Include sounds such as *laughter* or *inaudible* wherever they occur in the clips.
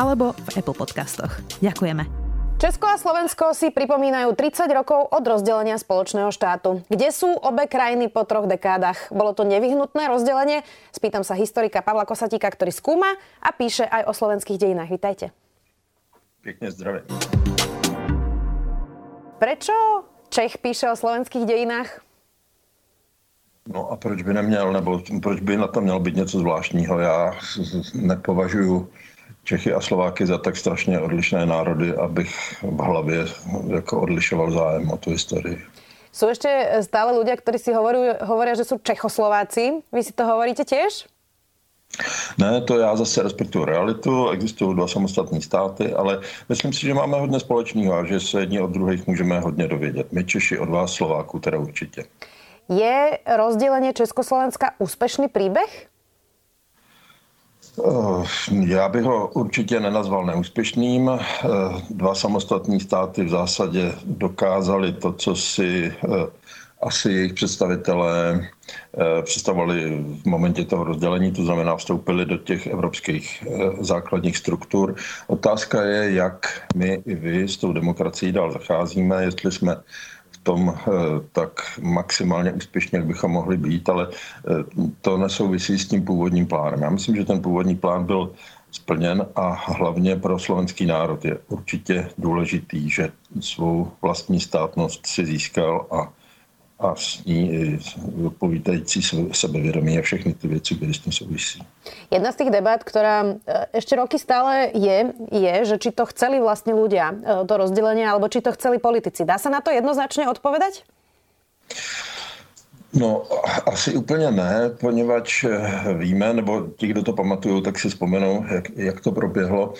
alebo v Apple Podcastoch. Ďakujeme. Česko a Slovensko si pripomínajú 30 rokov od rozdelenia spoločného štátu. Kde sú obe krajiny po troch dekádach? Bolo to nevyhnutné rozdelenie? Spýtam sa historika Pavla Kosatíka, ktorý skúma a píše aj o slovenských dejinách. Vítajte. Pekne zdravie. Prečo Čech píše o slovenských dejinách? No a proč by neměl, nebo proč by na to mělo být něco zvláštního? Já nepovažuji Čechy a Slováky za tak strašně odlišné národy, abych v hlavě jako odlišoval zájem o tu historii. Sú ešte stále ľudia, ktorí si hovorí, hovoria, že sú Čechoslováci. Vy si to hovoríte tiež? Ne, to já zase respektuju realitu, existují dva samostatní státy, ale myslím si, že máme hodně společného a že se jedni od druhých můžeme hodně dovědět. My Češi od vás Slováků teda určitě. Je rozdělení Československa úspěšný příběh? Eh, já bych ho určitě nenazval neúspěšným. Eh, dva samostatní státy v zásadě dokázali to, co si eh, asi jejich představitelé představovali v momentě toho rozdělení, to znamená vstoupili do těch evropských základních struktur. Otázka je, jak my i vy s tou demokracií dál zacházíme, jestli jsme tom eh, tak maximálně úspěšně, jak bychom mohli být, ale eh, to nesouvisí s tím původním plánem. Já myslím, že ten původní plán byl splněn a hlavně pro slovenský národ je určitě důležitý, že svou vlastní státnost si získal a a s ní i odpovídající sebevědomí a všechny ty věci, které s tím souvisí. Jedna z těch debat, která ještě roky stále je, je, že či to chceli vlastně ľudia, e, to rozdělení, alebo či to chceli politici. Dá se na to jednoznačně odpovedať? No, asi úplně ne, poněvadž e, víme, nebo ti, kdo to pamatují, tak si vzpomenou, jak, jak to proběhlo.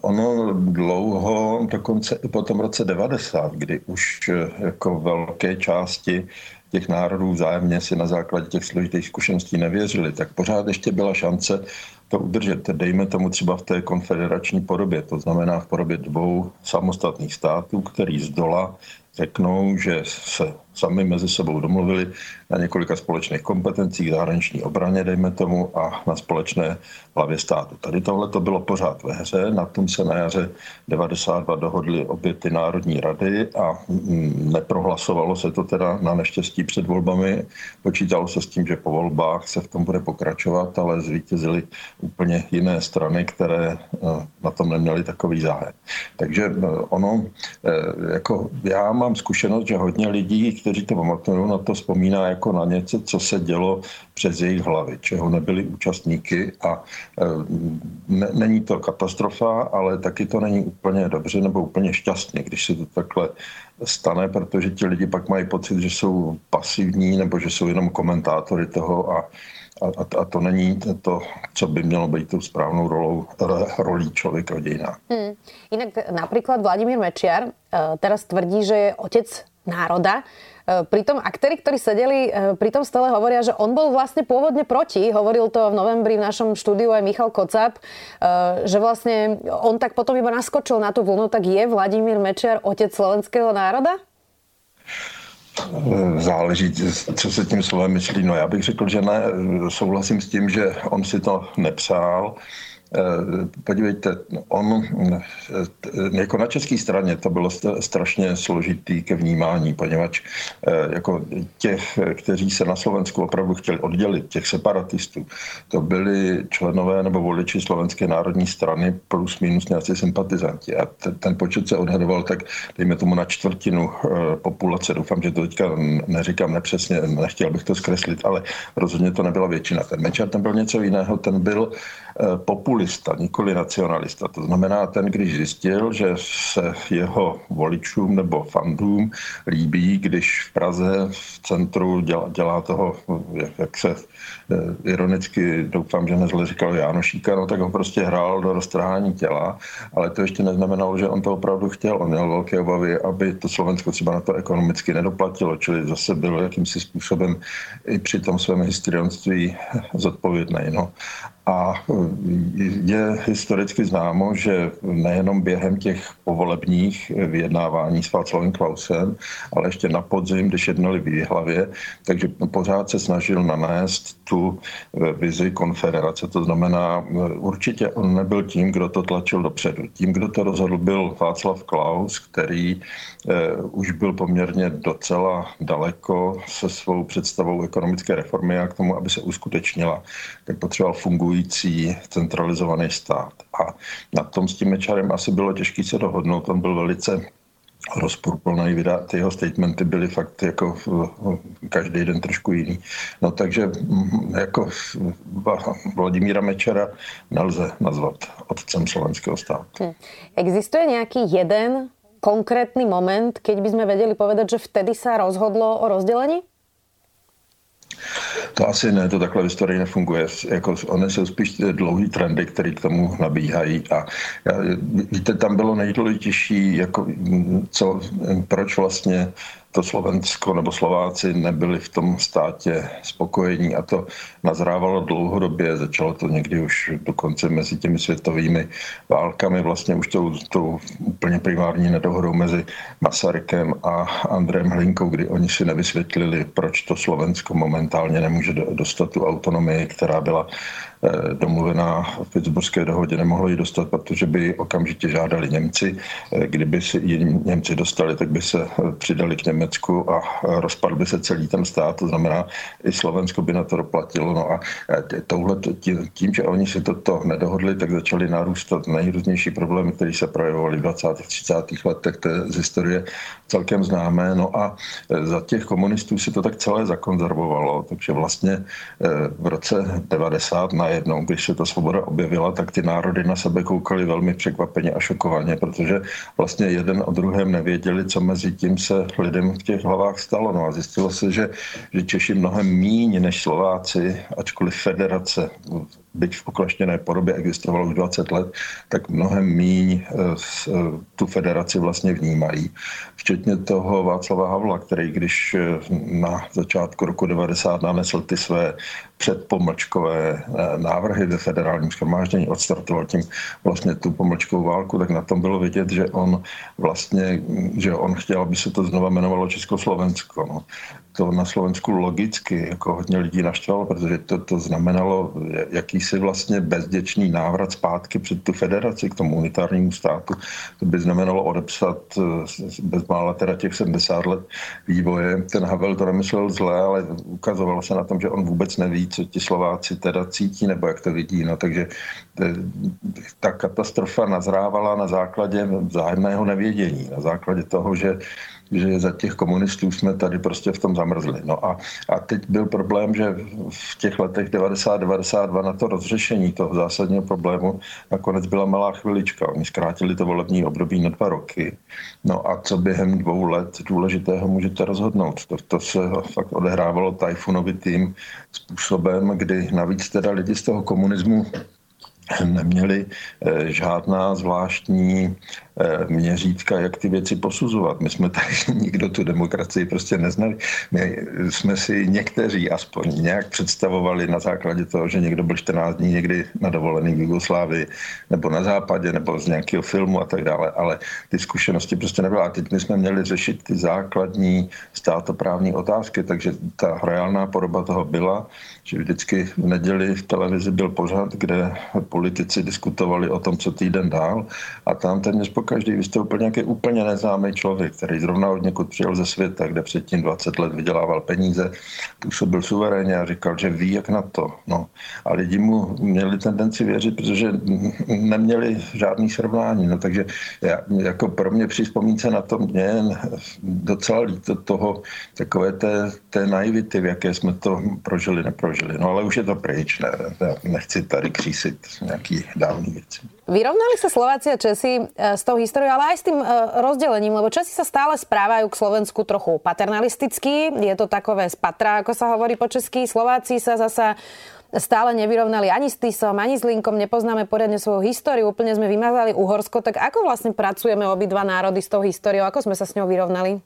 Ono dlouho, dokonce i po tom roce 90, kdy už eh, jako velké části těch národů vzájemně si na základě těch složitých zkušeností nevěřili, tak pořád ještě byla šance to udržet, dejme tomu třeba v té konfederační podobě, to znamená v podobě dvou samostatných států, který z dola řeknou, že se sami mezi sebou domluvili na několika společných kompetencích, zahraniční obraně, dejme tomu, a na společné hlavě státu. Tady tohle to bylo pořád ve hře, na tom se na jaře 92 dohodly obě ty národní rady a mm, neprohlasovalo se to teda na neštěstí před volbami. Počítalo se s tím, že po volbách se v tom bude pokračovat, ale zvítězily úplně jiné strany, které eh, na tom neměly takový zájem. Takže eh, ono, eh, jako já mám zkušenost, že hodně lidí, kteří to pamatují, na to vzpomíná jako na něco, co se dělo přes jejich hlavy, čeho nebyli účastníky a ne, není to katastrofa, ale taky to není úplně dobře nebo úplně šťastně, když se to takhle stane, protože ti lidi pak mají pocit, že jsou pasivní nebo že jsou jenom komentátory toho a a, a to není to, co by mělo být tou správnou rolou, rolí člověka v dějinách. Hmm. Jinak například Vladimír Mečiar uh, teraz tvrdí, že je otec národa. E, pritom aktéry, ktorí sedeli e, pri tom stole, hovoria, že on bol vlastne pôvodne proti. Hovoril to v novembri v našom štúdiu aj Michal Kocap, e, že vlastne on tak potom iba naskočil na tú vlnu. Tak je Vladimír Mečiar otec slovenského národa? Záleží, co se tím slovem myslí. No já bych řekl, že ne. Souhlasím s tím, že on si to nepřál. Eh, podívejte, on eh, jako na české straně to bylo strašně složitý ke vnímání, poněvadž eh, jako těch, kteří se na Slovensku opravdu chtěli oddělit, těch separatistů, to byli členové nebo voliči Slovenské národní strany plus minus nějací sympatizanti. A ten, počet se odhadoval tak, dejme tomu na čtvrtinu populace. Doufám, že to teďka neříkám nepřesně, nechtěl bych to zkreslit, ale rozhodně to nebyla většina. Ten Mečar ten byl něco jiného, ten byl popul populista, nikoli nacionalista. To znamená ten, když zjistil, že se jeho voličům nebo fandům líbí, když v Praze v centru dělá, dělá toho, jak, jak se ironicky doufám, že nezle říkal Jánošíka, no tak ho prostě hrál do roztrhání těla, ale to ještě neznamenalo, že on to opravdu chtěl. On měl velké obavy, aby to Slovensko třeba na to ekonomicky nedoplatilo, čili zase bylo jakýmsi způsobem i při tom svém histrionství zodpovědný. No. A je historicky známo, že nejenom během těch povolebních vyjednávání s Václavem Klausem, ale ještě na podzim, když jednali v Jihlavě, takže pořád se snažil nanést tu vizi konfederace. To znamená, určitě on nebyl tím, kdo to tlačil dopředu. Tím, kdo to rozhodl, byl Václav Klaus, který eh, už byl poměrně docela daleko se svou představou ekonomické reformy a k tomu, aby se uskutečnila, tak potřeboval fungující fungující centralizovaný stát. A na tom s tím Mečarem asi bylo těžké se dohodnout. On byl velice rozporuplný, ty jeho statementy byly fakt jako každý den trošku jiný. No takže mm, jako Vladimíra Mečera nelze nazvat otcem slovenského státu. Hm. Existuje nějaký jeden konkrétny moment, keď by sme vedeli povedať, že vtedy sa rozhodlo o rozdelení? To asi ne, to takhle v historii nefunguje. Jako, one jsou spíš dlouhý trendy, které k tomu nabíhají. A víte, tam bylo nejdůležitější, jako, co, proč vlastně to Slovensko nebo Slováci nebyli v tom státě spokojení a to nazrávalo dlouhodobě, začalo to někdy už dokonce mezi těmi světovými válkami, vlastně už tou, tou úplně primární nedohodou mezi Masarykem a Andrem Hlinkou, kdy oni si nevysvětlili, proč to Slovensko momentálně nemůže dostat tu autonomii, která byla domluvená v Pittsburghské dohodě, nemohlo ji dostat, protože by okamžitě žádali Němci. Eh, kdyby si ji Němci dostali, tak by se eh, přidali k Německu a rozpadl by se celý ten stát, to znamená, i Slovensko by na to doplatilo. No a touhle, tím, že oni si toto nedohodli, tak začaly narůstat nejrůznější problémy, které se projevovaly v 20. 30. letech, to je z historie celkem známé. No a za těch komunistů si to tak celé zakonzervovalo, takže vlastně v roce 90 na najednou, když se ta svoboda objevila, tak ty národy na sebe koukaly velmi překvapeně a šokovaně, protože vlastně jeden o druhém nevěděli, co mezi tím se lidem v těch hlavách stalo. No a zjistilo se, že, že Češi mnohem míň než Slováci, ačkoliv federace byť v oklaštěné podobě existovalo už 20 let, tak mnohem míň eh, eh, tu federaci vlastně vnímají. Včetně toho Václava Havla, který když eh, na začátku roku 90 nanesl ty své předpomlčkové návrhy ve federálním schromáždění, odstartoval tím vlastně tu pomlčkovou válku, tak na tom bylo vidět, že on vlastně, že on chtěl, aby se to znova jmenovalo Československo. No to na Slovensku logicky jako hodně lidí naštvalo, protože to, to znamenalo jakýsi vlastně bezděčný návrat zpátky před tu federaci k tomu unitárnímu státu. To by znamenalo odepsat eh, bezmála teda těch 70 let vývoje. Ten Havel to nemyslel zle, ale ukazovalo se na tom, že on vůbec neví, co ti Slováci teda cítí nebo jak to vidí. No, takže eh, ta katastrofa nazrávala na základě vzájemného nevědění, na základě toho, že že za těch komunistů jsme tady prostě v tom zamrzli. No a, a teď byl problém, že v těch letech 90-92 na to rozřešení toho zásadního problému nakonec byla malá chvilička. Oni zkrátili to volební období na dva roky. No a co během dvou let důležitého můžete rozhodnout? To, to se fakt odehrávalo tajfunovitým způsobem, kdy navíc teda lidi z toho komunismu *clears throat* neměli eh, žádná zvláštní Eh, měřítka, jak ty věci posuzovat. My jsme tady *laughs* nikdo tu demokracii prostě neznali. My jsme si někteří aspoň nějak představovali na základě toho, že někdo byl 14 dní někdy na dovolený v Jugoslávii nebo na západě nebo z nějakého filmu a tak dále, ale ty zkušenosti prostě nebyly. A teď my jsme měli řešit ty základní státoprávní otázky, takže ta reálná podoba toho byla, že vždycky v neděli v televizi byl pořad, kde politici diskutovali o tom, co týden dál a tam téměř po každý vystoupil nějaký úplně neznámý člověk, který zrovna od někud přijel ze světa, kde předtím 20 let vydělával peníze, působil suverénně a říkal, že ví, jak na to. No. A lidi mu měli tendenci věřit, protože neměli žádný srovnání. No, takže já, jako pro mě při vzpomínce na to mě docela líto toho takové té, té naivity, v jaké jsme to prožili, neprožili. No ale už je to pryč, ne, nechci tady křísit nějaký dávný věci. Vyrovnali sa Slováci a Česi s tou históriou, ale aj s tým rozdelením, lebo Česi sa stále správajú k Slovensku trochu paternalisticky. Je to takové spatra, ako sa hovorí po česky. Slováci sa zasa stále nevyrovnali ani s Tisom, ani s Linkom, nepoznáme poriadne svoju históriu, úplne sme vymazali Uhorsko, tak ako vlastne pracujeme obidva národy s tou históriou, ako sme sa s ňou vyrovnali?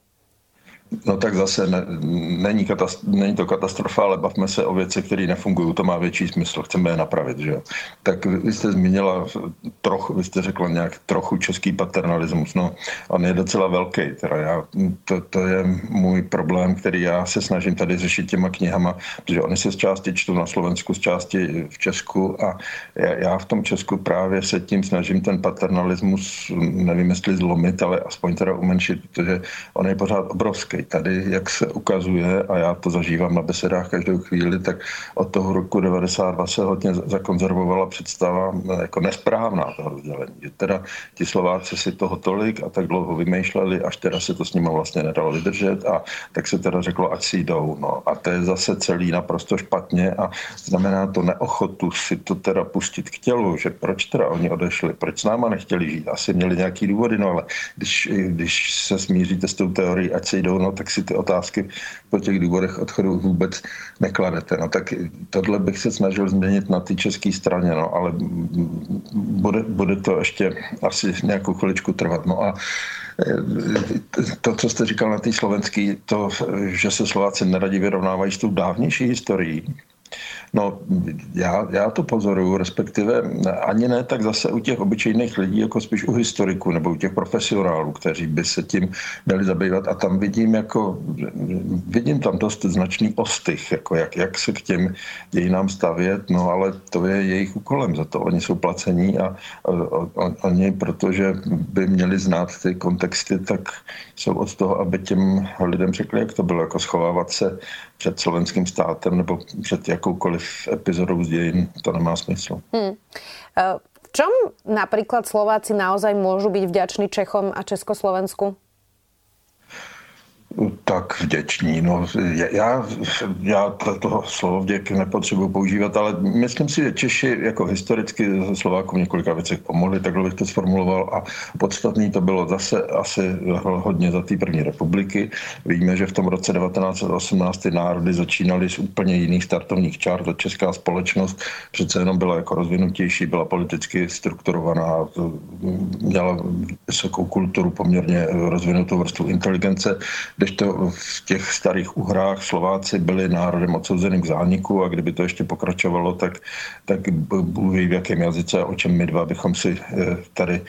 No tak zase ne, není, katast, není to katastrofa, ale bavme se o věci, které nefungují, to má větší smysl, chceme je napravit. Že? Tak vy jste zmínila trochu, vy jste řekla nějak trochu český paternalismus, no on je docela velký, teda já, to, to je můj problém, který já se snažím tady řešit těma knihama, protože oni se z části čtou na Slovensku, z části v Česku a já, já v tom Česku právě se tím snažím ten paternalismus, nevím jestli zlomit, ale aspoň teda umenšit, protože on je pořád obrovský tady, jak se ukazuje, a já to zažívám na besedách každou chvíli, tak od toho roku 92 se hodně zakonzervovala představa eh, jako nesprávná toho rozdělení. Že teda ti Slováci si toho tolik a tak dlouho vymýšleli, až teda se to s nimi vlastně nedalo vydržet a tak se teda řeklo, ať si jdou. No. A to je zase celý naprosto špatně a znamená to neochotu si to teda pustit k tělu, že proč teda oni odešli, proč s náma nechtěli žít. Asi měli nějaký důvody, no ale když, když se smíříte s tou teorií, ať si jdou, no tak si ty otázky po těch důvodech odchodu vůbec nekladete. No tak tohle bych se snažil změnit na té české straně, no ale bude, bude to ještě asi nějakou chviličku trvat. No a e, to, co jste říkal na té slovenské, to, že se Slováci neradí vyrovnávají s tou dávnější historií, No, já, já to pozoruju, respektive ani ne tak zase u těch obyčejných lidí, jako spíš u historiků nebo u těch profesionálů, kteří by se tím měli zabývat. A tam vidím jako, vidím tam dost značný ostych, jako jak, jak se k těm dějinám stavět, no ale to je jejich úkolem, za to oni jsou placení a, a, a oni, protože by měli znát ty kontexty, tak jsou od toho, aby těm lidem řekli, jak to bylo, jako schovávat se před slovenským státem nebo před jakoukoliv epizodou z dějin, to nemá smysl. Hmm. V čom napríklad Slováci naozaj môžu byť vďační Čechom a Československu? Tak vděční. No, já, já toho slovo vděk nepotřebuji používat, ale myslím si, že Češi jako historicky Slovákům několika věcech pomohli, takhle bych to sformuloval a podstatný to bylo zase asi hodně za té první republiky. Víme, že v tom roce 1918 ty národy začínaly z úplně jiných startovních čár. Ta česká společnost přece jenom byla jako rozvinutější, byla politicky strukturovaná, měla vysokou kulturu, poměrně rozvinutou vrstvu inteligence, to v těch starých uhrách Slováci byli národem odsouzeným k zániku a kdyby to ještě pokračovalo, tak, tak ví v jakém jazyce o čem my dva bychom si eh, tady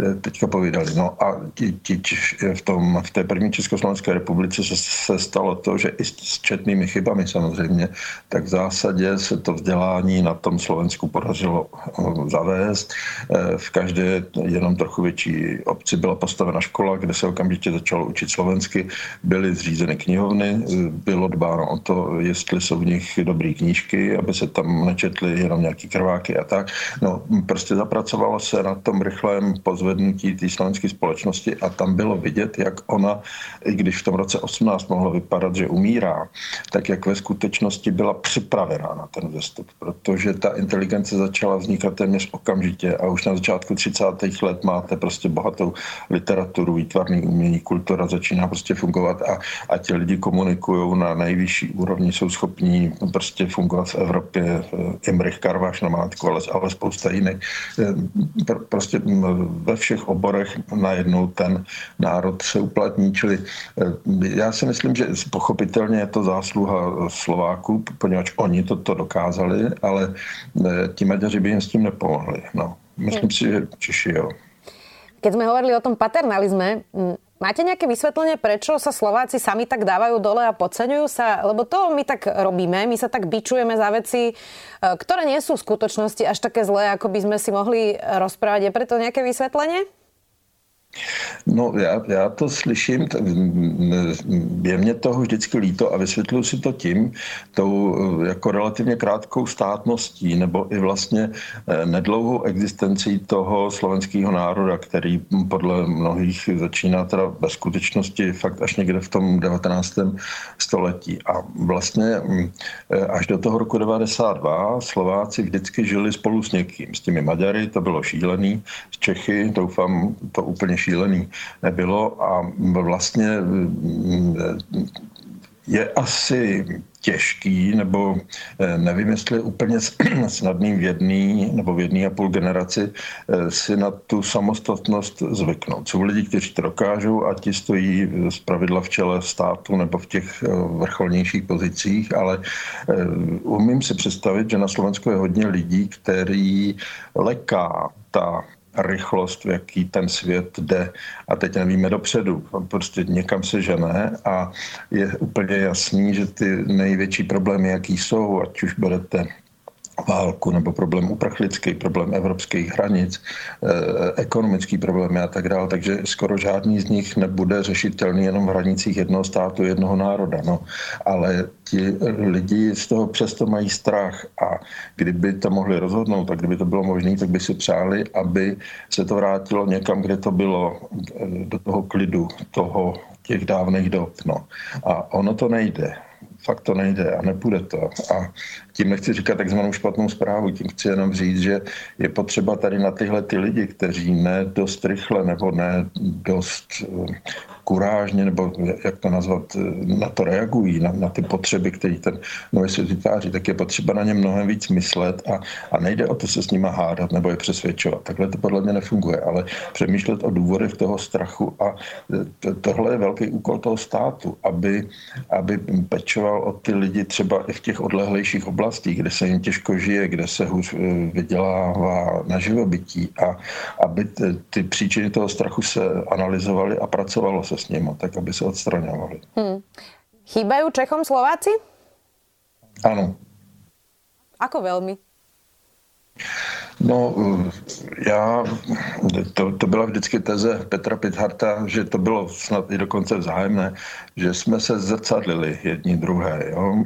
Eh, teďka povídali. No a ti, ti, v, tom, v té první Československé republice se, se stalo to, že i s četnými chybami samozřejmě, tak v zásadě se to vzdělání na tom Slovensku podařilo eh, zavést. Eh, v každé jenom trochu větší obci byla postavena škola, kde se okamžitě začalo učit slovensky. Byly zřízeny knihovny, bylo dbáno o to, jestli jsou v nich dobré knížky, aby se tam nečetly jenom nějaký krváky a tak. No, prostě zapracovalo se na tom rychlém pozvedení zvednutí té slovenské společnosti a tam bylo vidět, jak ona, i když v tom roce 18 mohlo vypadat, že umírá, tak jak ve skutečnosti byla připravená na ten vzestup, protože ta inteligence začala vznikat téměř okamžitě a už na začátku 30. let máte prostě bohatou literaturu, výtvarný umění, kultura začíná prostě fungovat a, a ti lidi komunikují na nejvyšší úrovni, jsou schopní prostě fungovat v Evropě, Imrich Karváš na mátku, ale, ale spousta jiných. Prostě ve všech oborech najednou ten národ se uplatní. Čili eh, já si myslím, že pochopitelně je to zásluha Slováků, poněvadž oni toto dokázali, ale eh, ti Maďaři by jim s tím nepomohli. No. Myslím si, že Češi jo. Keď sme hovorili o tom paternalizme, Máte nejaké vysvetlenie, prečo sa Slováci sami tak dávajú dole a podceňujú sa? Lebo to my tak robíme, my sa tak bičujeme za veci, e, ktoré nie sú v skutočnosti až také zlé, ako by sme si mohli rozprávať. Je preto nejaké vysvetlenie? No já, já to slyším, je mě toho vždycky líto a vysvětluji si to tím, tou jako relativně krátkou státností nebo i vlastně eh, nedlouhou existencí toho slovenského národa, který podle mnohých začíná teda ve skutečnosti fakt až někde v tom 19. století. A vlastně mm, eh, až do toho roku 92 Slováci vždycky žili spolu s někým. S těmi Maďary to bylo šílený, s Čechy doufám to úplně šílený nebylo a vlastně mm, je asi těžký, nebo eh, nevím, jestli úplně *clears throat* snadným v jedný nebo v jedné a půl generaci eh, si na tu samostatnost zvyknout. Jsou lidi, kteří to dokážou a ti stojí z pravidla v čele státu nebo v těch eh, vrcholnějších pozicích, ale umím si představit, že na Slovensku je hodně lidí, který leká ta rychlost, v jaký ten svět jde a teď nevíme dopředu. Prostě někam se žene a je úplně jasný, že ty největší problémy, jaký jsou, ať už berete válku nebo problém uprchlický, problém evropských hranic, eh, ekonomický problémy a tak dále. Takže skoro žádný z nich nebude řešitelný jenom v hranicích jednoho státu, jednoho národa. No. Ale ti lidi z toho přesto mají strach a kdyby to mohli rozhodnout a kdyby to bylo možné, tak by si přáli, aby se to vrátilo někam, kde to bylo, eh, do toho klidu, toho těch dávných dob. No. A ono to nejde fakt to nejde a nepůjde to. A tím nechci říkat takzvanou špatnou zprávu, tím chci jenom říct, že je potřeba tady na tyhle ty lidi, kteří ne dost rychle nebo ne dost kurážně, nebo jak to nazvat, na to reagují, na, na ty potřeby, které ten nový svět vytváří, tak je potřeba na ně mnohem víc myslet a, a nejde o to se s nima hádat nebo je přesvědčovat. Takhle to podle mě nefunguje, ale přemýšlet o důvodech toho strachu a to, tohle je velký úkol toho státu, aby, aby pečoval o ty lidi třeba i v těch odlehlejších oblastích, kde se jim těžko žije, kde se hůř eh, vydělává na živobytí a aby ty, ty příčiny toho strachu se analyzovaly a pracovalo se s nimi, tak aby se odstraňovali. Hmm. Chýbají Čechom Slováci? Ano. Ako velmi? No, já, to, to byla vždycky teze Petra Pitharta, že to bylo snad i dokonce vzájemné, že jsme se zrcadlili jedni druhé. Jo?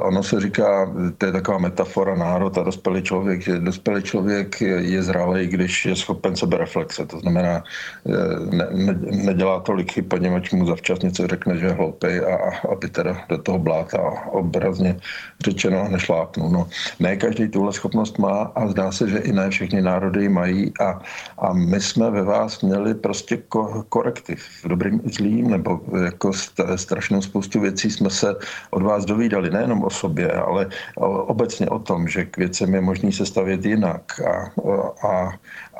Ono se říká, to je taková metafora národ a dospělý člověk, že dospělý člověk je zralý, když je schopen sebereflexe. To znamená, ne, ne, nedělá tolik chyb, poněvadž mu zavčas něco řekne, že je hloupý a, a aby teda do toho bláta obrazně řečeno nešlápnul. No, ne každý tuhle schopnost má a zdá se, že i ne všechny národy mají a, a my jsme ve vás měli prostě ko, korektiv, dobrým i zlým, nebo jako strašnou spoustu věcí jsme se od vás dovídali, nejenom o sobě, ale obecně o tom, že k věcem je možný se stavět jinak a, a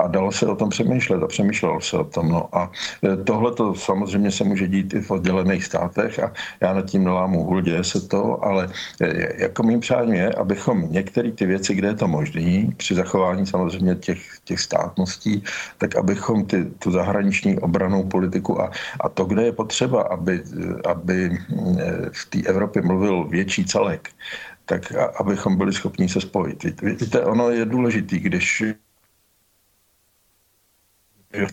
dalo se o tom přemýšlet a přemýšlelo se o tom. No. A e, tohle to samozřejmě se může dít i v oddělených státech a já nad tím nelámu hůl, děje se to, ale e, jako mým přáním je, abychom některé ty věci, kde je to možné, při zachování samozřejmě těch, těch státností, tak abychom ty, tu zahraniční obranou politiku a, a to, kde je potřeba, aby, aby e, v té Evropě mluvil větší celek, tak abychom byli schopni se spojit. Víte, ono je důležité, když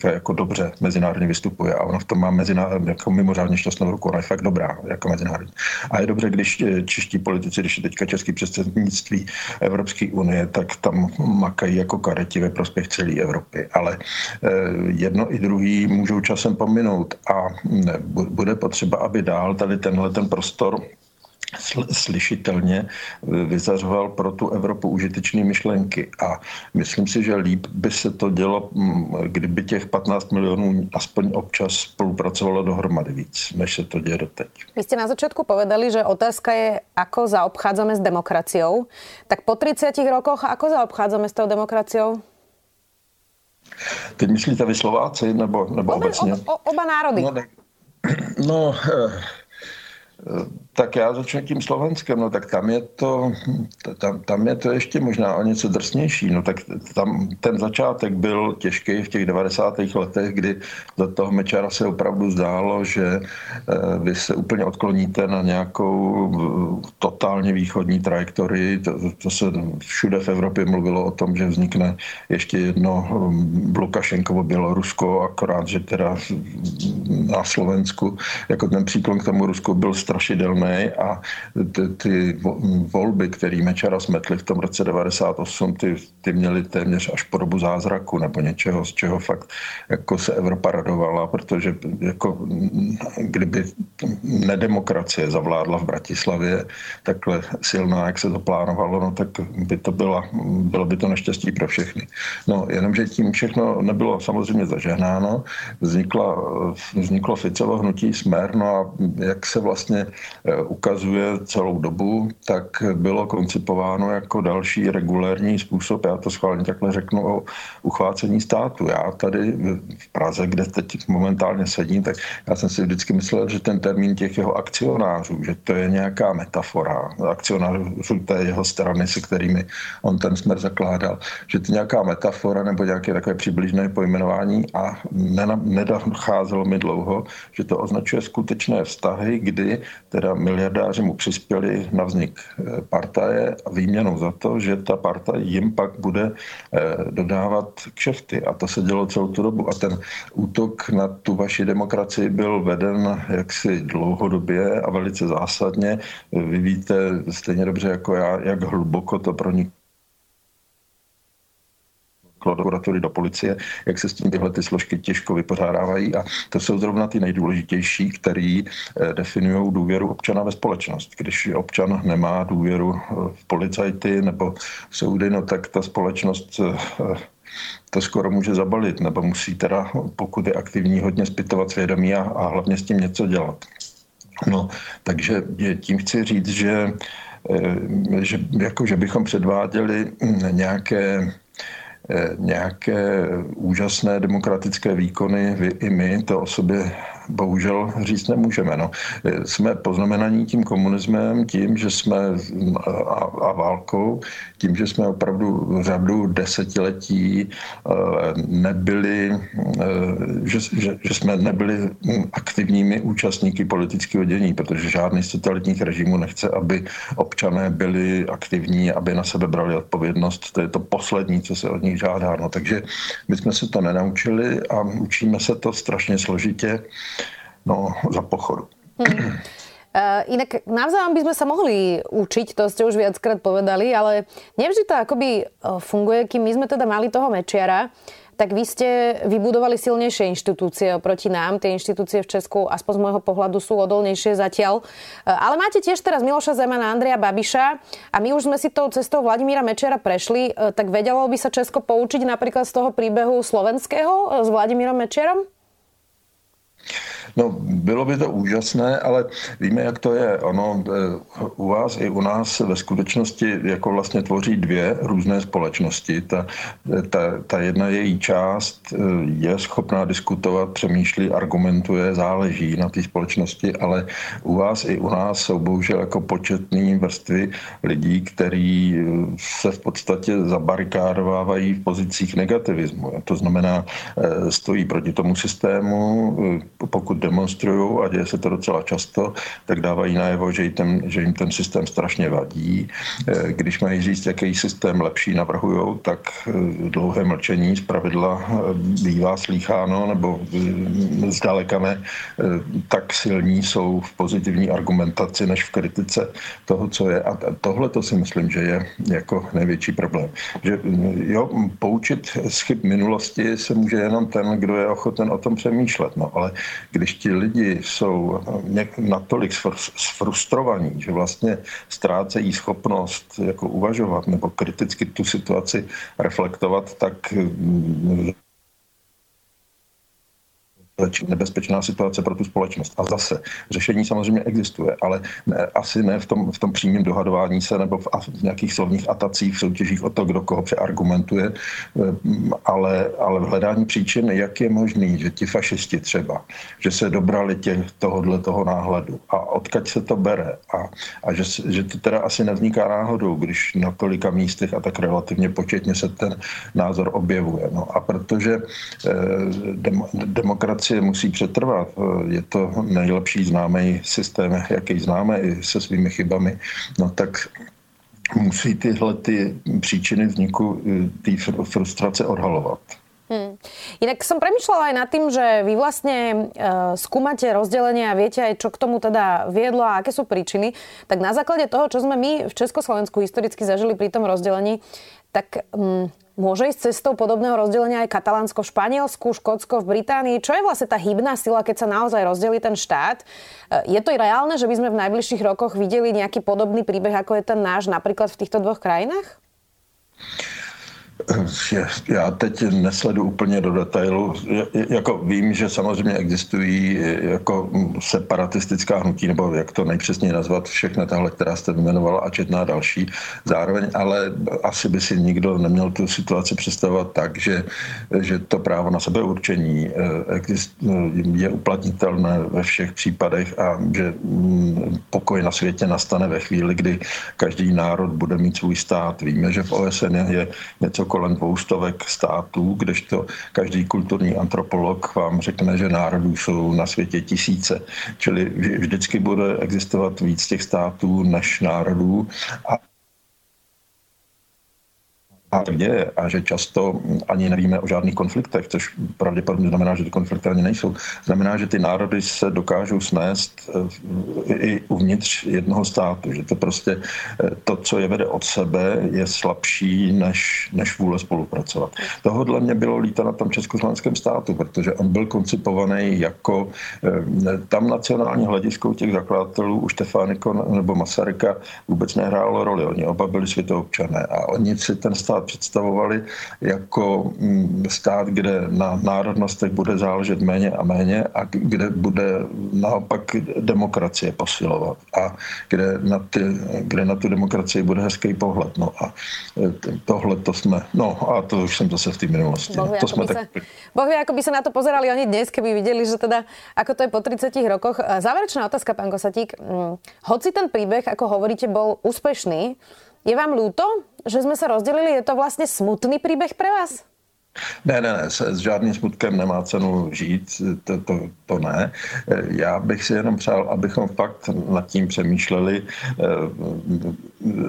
to jako dobře mezinárodně vystupuje a ona v tom má mezinárodně, jako mimořádně šťastnou ruku, ona je fakt dobrá jako mezinárodní. A je dobře, když eh, čeští politici, když je teďka český předsednictví Evropské unie, tak tam makají jako kareti ve prospěch celé Evropy. Ale eh, jedno i druhý můžou časem pominout a bude potřeba, aby dál tady tenhle ten prostor slyšitelně eh, vyzařoval pro tu Evropu užitečné myšlenky. A myslím si, že líp by se to dělo, mm, kdyby těch 15 milionů aspoň občas spolupracovalo dohromady víc, než se to děje doteď. Vy jste na začátku povedali, že otázka je, ako zaobchádzame s demokraciou. Tak po 30 rokoch, ako zaobchádzame s tou demokraciou? Teď myslíte vy Slováci nebo, nebo oba, obecně? Oba, oba národy. No, *clears throat* no eh, tak já začnu tím Slovenskem, no tak tam je to, tam, tam je to ještě možná o něco drsnější, no tak tam ten začátek byl těžký v těch 90. letech, kdy do toho Mečara se opravdu zdálo, že eh, vy se úplně odkloníte na nějakou eh, totálně východní trajektorii, to, to se všude v Evropě mluvilo o tom, že vznikne ještě jedno hm, Lukašenkovo Bělorusko, akorát, že teda na Slovensku, jako ten příklon k tomu Rusku byl strašidelný a ty, ty volby, které Mečara smetli v tom roce 98, ty, ty měly téměř až podobu zázraku nebo něčeho, z čeho fakt jako se Evropa radovala, protože jako kdyby nedemokracie zavládla v Bratislavě takhle silná, jak se to plánovalo, no tak by to byla, bylo by to neštěstí pro všechny. No, jenomže tím všechno nebylo samozřejmě zažehnáno. Vznikla, vzniklo Ficovo hnutí Smer, no a jak se vlastně ukazuje celou dobu, tak bylo koncipováno jako další regulérní způsob, já to schválně takhle řeknu, o uchvácení státu. Já tady v Praze, kde teď momentálně sedím, tak já jsem si vždycky myslel, že ten termín těch jeho akcionářů, že to je nějaká metafora, akcionářů té jeho strany, se kterými on ten smer zakládal, že to je nějaká metafora nebo nějaké takové přibližné pojmenování a nedacházelo mi dlouho, že to označuje skutečné vztahy, kdy teda miliardáři mu přispěli na vznik eh, partaje a výměnou za to, že ta parta jim pak bude eh, dodávat kšefty. A to se dělo celou tu dobu. A ten útok na tu vaši demokracii byl veden jaksi dlouhodobě a velice zásadně. Vy víte stejně dobře jako já, jak hluboko to proniklo prokuratury do policie, jak se s tím tyhle ty složky těžko vypořádávají a to jsou zrovna ty nejdůležitější, který eh, definují důvěru občana ve společnost. Když občan nemá důvěru eh, v policajty nebo soudy, no tak ta společnost eh, to skoro může zabalit, nebo musí teda, pokud je aktivní, hodně zpytovat svědomí a, a hlavně s tím něco dělat. No, takže tím chci říct, že, že, jako, že bychom předváděli nějaké Eh, nějaké úžasné demokratické výkony, vy i my to o sobě bohužel říct nemůžeme. No. Jsme poznamenaní tím komunismem, tím, že jsme a, a válkou, tím, že jsme opravdu řadu desetiletí eh, nebyli, eh, že, že, že jsme nebyli aktivními účastníky politického dění, protože žádný z totalitních režimů nechce, aby občané byli aktivní, aby na sebe brali odpovědnost. To je to poslední, co se od nich žádá. No, takže my jsme se to nenaučili a učíme se to strašně složitě no, za pochodu. Hmm. Uh, inak navzájom by sme sa mohli učiť, to ste už viackrát povedali, ale nevždy to akoby uh, funguje, kým my sme teda mali toho Mečiara, tak vy ste vybudovali silnejšie inštitúcie oproti nám. Tie inštitúcie v Česku, aspoň z môjho pohľadu, sú odolnejšie zatiaľ. Uh, ale máte tiež teraz Miloša Zemana, Andreja Babiša a my už sme si tou cestou Vladimíra Mečiara prešli, tak vedelo by sa Česko poučiť napríklad z toho príbehu slovenského s Vladimírom Mečiarom? No, bylo by to úžasné, ale víme, jak to je. Ono eh, u vás i u nás ve skutečnosti jako vlastně tvoří dvě různé společnosti. Ta, ta, ta jedna její část eh, je schopná diskutovat, přemýšlí, argumentuje, záleží na té společnosti, ale u vás i u nás jsou bohužel jako početní vrstvy lidí, kteří eh, se v podstatě zabarikádovávají v pozicích negativismu. To znamená, stojí proti tomu systému, pokud demonstrují a děje se to docela často, tak dávají najevo, že jim ten, že jim ten systém strašně vadí. Eh, když mají říct, jaký systém lepší navrhují, tak eh, dlouhé mlčení z pravidla eh, bývá slýcháno, nebo zdaleka ne tak silní jsou v pozitivní argumentaci, než v kritice toho, co je. A tohle to si myslím, že je jako největší problém. Že jo, poučit z chyb minulosti se může jenom ten, kdo je ochoten o tom přemýšlet. No, ale když když ti lidi jsou natolik sfrustrovaní, že vlastně ztrácejí schopnost jako uvažovat nebo kriticky tu situaci reflektovat, tak nebezpečná situace pro tu společnost. A zase, řešení samozřejmě existuje, ale ne, asi ne v tom, v tom přímém dohadování se nebo v, v nějakých slovních atacích, v soutěžích o to, kdo koho přeargumentuje, eh, ale, ale v hledání příčin, jak je možný, že ti fašisti třeba, že se dobrali těch tohohle toho náhledu a odkaď se to bere a, a že, že to teda asi nevzniká náhodou, když na tolika místech a tak relativně početně se ten názor objevuje. No a protože eh, dem, demokracie musí přetrvat, eh, je to nejlepší známý systém, jaký známe i se svými chybami, no tak musí tyhle ty příčiny vzniku eh, té frustrace odhalovat. Hmm. Inak som premyšľala aj nad tým, že vy vlastne e, skúmate rozdelenie a viete aj, čo k tomu teda viedlo a aké sú príčiny. Tak na základe toho, čo sme my v Československu historicky zažili pri tom rozdelení, tak mm, môže ísť cestou podobného rozdelenia aj Katalánsko Španielsku, Škótsko v Británii. Čo je vlastne tá hybná sila, keď sa naozaj rozdelí ten štát? E, je to i reálne, že by sme v najbližších rokoch videli nejaký podobný príbeh, ako je ten náš napríklad v týchto dvoch krajinách? Já teď nesledu úplně do detailu. Jako vím, že samozřejmě existují jako separatistická hnutí, nebo jak to nejpřesněji nazvat, všechny tahle, která jste vyjmenovala a četná další zároveň, ale asi by si nikdo neměl tu situaci představovat tak, že, že to právo na sebeurčení eh, je uplatnitelné ve všech případech a že mm, pokoj na světě nastane ve chvíli, kdy každý národ bude mít svůj stát. Víme, že v OSN je něco kolem dvoustovek států, kdežto každý kulturní antropolog vám řekne, že národů jsou na světě tisíce. Čili vždycky bude existovat víc těch států než národů a a tak děje a že často ani nevíme o žádných konfliktech, což pravděpodobně znamená, že ty konflikty ani nejsou. Znamená, že ty národy se dokážou snést eh, i uvnitř jednoho státu, že to prostě eh, to, co je vede od sebe, je slabší než, než vůle spolupracovat. Tohodle mě bylo líto na tom československém státu, protože on byl koncipovaný jako eh, tam nacionální hledisko těch zakladatelů u Štefániko nebo Masaryka vůbec nehrálo roli. Oni oba byli světoobčané a oni si ten stát představovali jako mm, stát, kde na národnostech bude záležet méně a méně a kde bude naopak demokracie posilovat a kde na, ty, kde na tu demokracii bude hezký pohled. No a e, tohle to jsme, no a to už jsem zase v té minulosti. Boh to jsme tak... Sa, boh vie, ako by sa na to pozerali oni dnes, keby videli, že teda, ako to je po 30 rokoch. E, záverečná otázka, pán Kosatík. Mm, hoci ten príbeh, ako hovoríte, bol úspešný, je vám ľúto, že jsme se rozdělili? Je to vlastně smutný příběh pro vás? Ne, ne, ne, s žádným smutkem nemá cenu žít, to, to, to ne. Já bych si jenom přál, abychom fakt nad tím přemýšleli.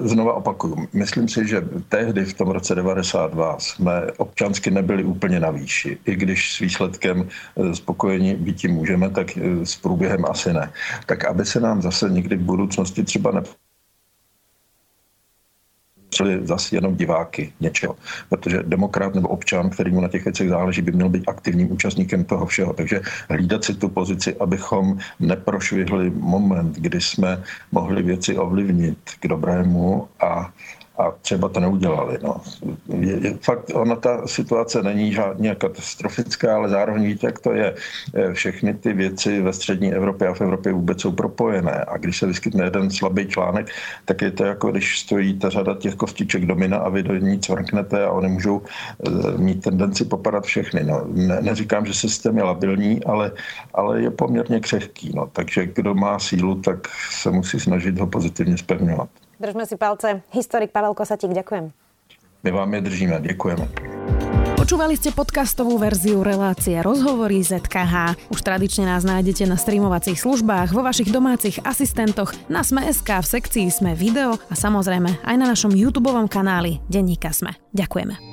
Znova opakuju, myslím si, že tehdy v tom roce 92 jsme občansky nebyli úplně na výši. I když s výsledkem spokojení být můžeme, tak s průběhem asi ne. Tak aby se nám zase někdy v budoucnosti třeba čili zase jenom diváky něčeho. Protože demokrat nebo občan, který mu na těch věcech záleží, by měl být aktivním účastníkem toho všeho. Takže hlídat si tu pozici, abychom neprošvihli moment, kdy jsme mohli věci ovlivnit k dobrému a a třeba to neudělali. No. Je, je, fakt, ona ta situace není žádně katastrofická, ale zároveň víte, jak to je. Eh, všechny ty věci ve střední Evropě a v Evropě vůbec jsou propojené. A když se vyskytne jeden slabý článek, tak je to jako když stojí ta řada těch kostiček domina a vy do ní cvrknete a oni můžou eh, mít tendenci popadat všechny. No, ne, neříkám, že systém je labilní, ale, ale je poměrně křehký. No. Takže kdo má sílu, tak se musí snažit ho pozitivně spevňovat. Držme si palce. Historik Pavel Kosatík, ďakujem. My vám je držíme, děkujeme. Počúvali ste podcastovú verziu relácie Rozhovory ZKH. Už tradične nás nájdete na streamovacích službách, vo vašich domácich asistentoch, na Sme.sk, v sekcii Sme video a samozrejme aj na našom YouTube kanáli Denníka Sme. Ďakujeme.